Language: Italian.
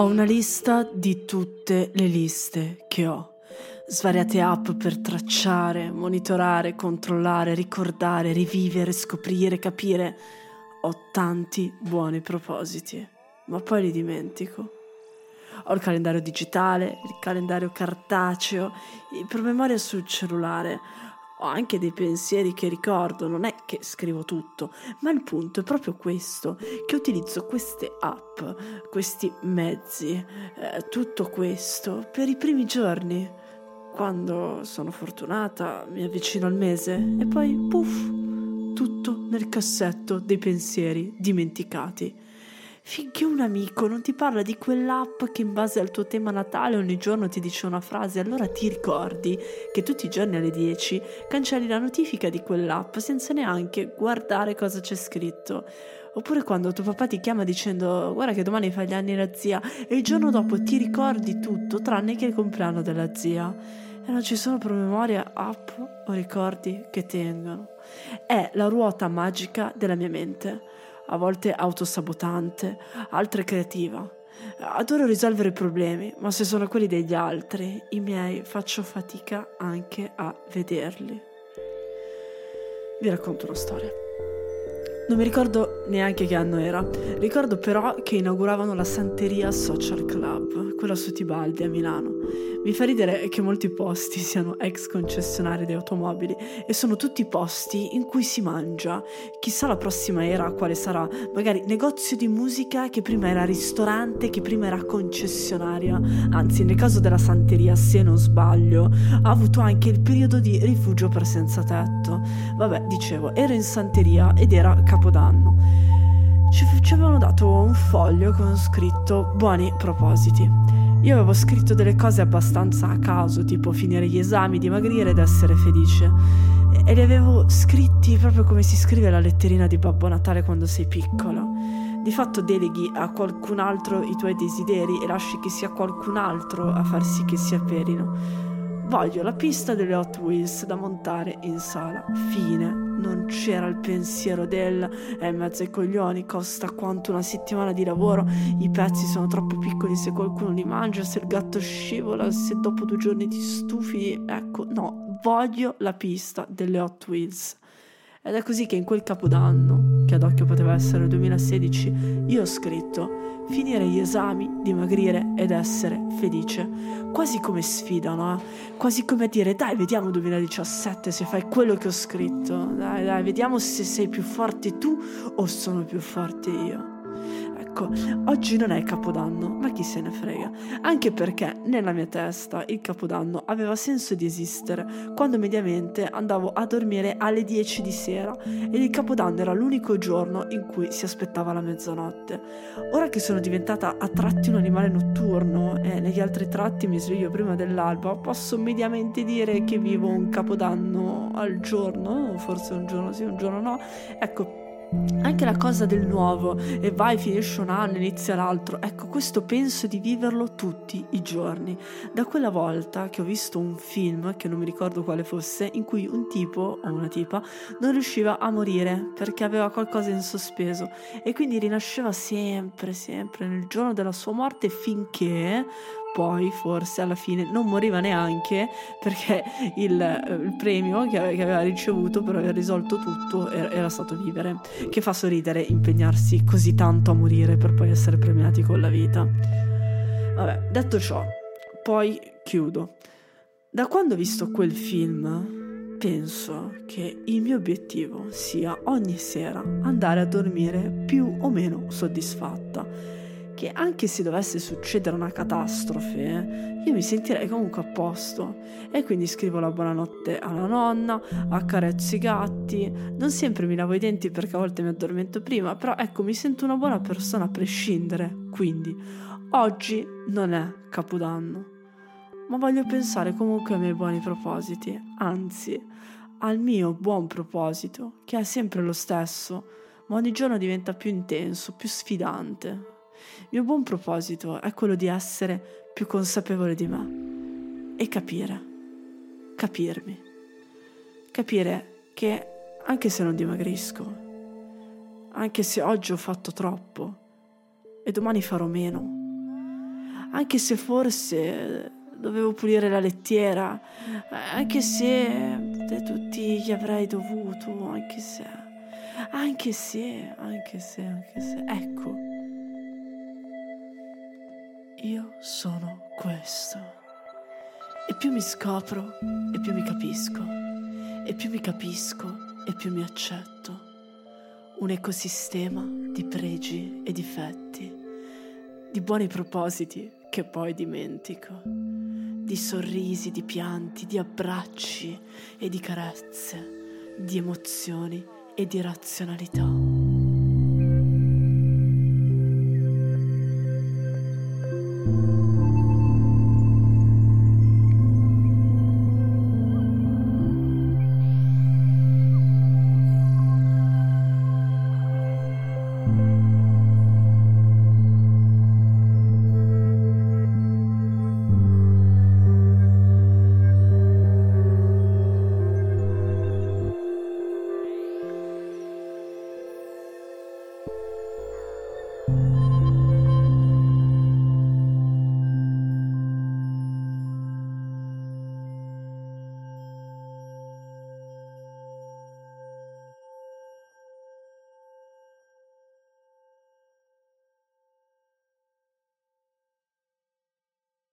Ho una lista di tutte le liste che ho. Svariate app per tracciare, monitorare, controllare, ricordare, rivivere, scoprire, capire. Ho tanti buoni propositi, ma poi li dimentico. Ho il calendario digitale, il calendario cartaceo, il promemoria sul cellulare. Ho anche dei pensieri che ricordo, non è che scrivo tutto, ma il punto è proprio questo, che utilizzo queste app, questi mezzi, eh, tutto questo per i primi giorni. Quando sono fortunata mi avvicino al mese e poi puff, tutto nel cassetto dei pensieri dimenticati finché un amico non ti parla di quell'app che in base al tuo tema natale ogni giorno ti dice una frase, allora ti ricordi che tutti i giorni alle 10 cancelli la notifica di quell'app senza neanche guardare cosa c'è scritto. Oppure quando tuo papà ti chiama dicendo guarda che domani fa gli anni la zia e il giorno dopo ti ricordi tutto tranne che il compleanno della zia. E non ci sono promemoria, app o ricordi che tengono. È la ruota magica della mia mente a volte autosabotante, altre creativa. Adoro risolvere problemi, ma se sono quelli degli altri, i miei, faccio fatica anche a vederli. Vi racconto una storia. Non mi ricordo neanche che anno era. Ricordo però che inauguravano la Santeria Social Club, quella su Tibaldi a Milano. Mi fa ridere che molti posti siano ex concessionari di automobili e sono tutti posti in cui si mangia. Chissà la prossima era quale sarà, magari negozio di musica che prima era ristorante, che prima era concessionaria. Anzi, nel caso della Santeria, se non sbaglio, ha avuto anche il periodo di rifugio per senza tetto. Vabbè, dicevo, ero in Santeria ed era Capodanno. Ci, ci avevano dato un foglio con scritto buoni propositi. Io avevo scritto delle cose abbastanza a caso, tipo finire gli esami, dimagrire ed essere felice. E li avevo scritti proprio come si scrive la letterina di Babbo Natale quando sei piccolo. Di fatto deleghi a qualcun altro i tuoi desideri e lasci che sia qualcun altro a far sì che si avverino. Voglio la pista delle Hot Wheels da montare in sala. Fine. Non c'era il pensiero del in mezzo ai coglioni, costa quanto una settimana di lavoro, i pezzi sono troppo piccoli se qualcuno li mangia, se il gatto scivola, se dopo due giorni ti stufi. Ecco, no, voglio la pista delle Hot Wheels. Ed è così che in quel capodanno, che ad occhio poteva essere il 2016, io ho scritto finire gli esami, dimagrire ed essere felice. Quasi come sfida, no? Quasi come dire dai, vediamo 2017 se fai quello che ho scritto. Dai, dai, vediamo se sei più forte tu o sono più forte io. Ecco, oggi non è Capodanno, ma chi se ne frega. Anche perché nella mia testa il Capodanno aveva senso di esistere quando mediamente andavo a dormire alle 10 di sera ed il Capodanno era l'unico giorno in cui si aspettava la mezzanotte. Ora che sono diventata a tratti un animale notturno e negli altri tratti mi sveglio prima dell'alba, posso mediamente dire che vivo un Capodanno al giorno, forse un giorno sì, un giorno no. Ecco, anche la cosa del nuovo e vai finisce un anno inizia l'altro. Ecco questo penso di viverlo tutti i giorni. Da quella volta che ho visto un film che non mi ricordo quale fosse in cui un tipo o una tipa non riusciva a morire perché aveva qualcosa in sospeso. E quindi rinasceva sempre sempre nel giorno della sua morte finché poi forse alla fine non moriva neanche perché il, eh, il premio che aveva, ricevuto per aver risolto tutto era, era, stato vivere, che fa sorridere impegnarsi così tanto a morire per poi essere premiati con la vita. Vabbè, detto ciò, poi chiudo. Da quando ho visto quel film, penso che il mio obiettivo sia ogni sera andare a dormire più o meno soddisfatta che anche se dovesse succedere una catastrofe, io mi sentirei comunque a posto. E quindi scrivo la buonanotte alla nonna, accarezzo i gatti, non sempre mi lavo i denti perché a volte mi addormento prima, però ecco, mi sento una buona persona a prescindere. Quindi, oggi non è Capodanno, ma voglio pensare comunque ai miei buoni propositi, anzi, al mio buon proposito, che è sempre lo stesso, ma ogni giorno diventa più intenso, più sfidante. Il mio buon proposito è quello di essere più consapevole di me e capire, capirmi, capire che anche se non dimagrisco, anche se oggi ho fatto troppo e domani farò meno, anche se forse dovevo pulire la lettiera, anche se tutti gli avrei dovuto, anche se, anche se, anche se, anche se, ecco, io sono questo. E più mi scopro, e più mi capisco, e più mi capisco, e più mi accetto. Un ecosistema di pregi e difetti, di buoni propositi che poi dimentico, di sorrisi, di pianti, di abbracci e di carezze, di emozioni e di razionalità.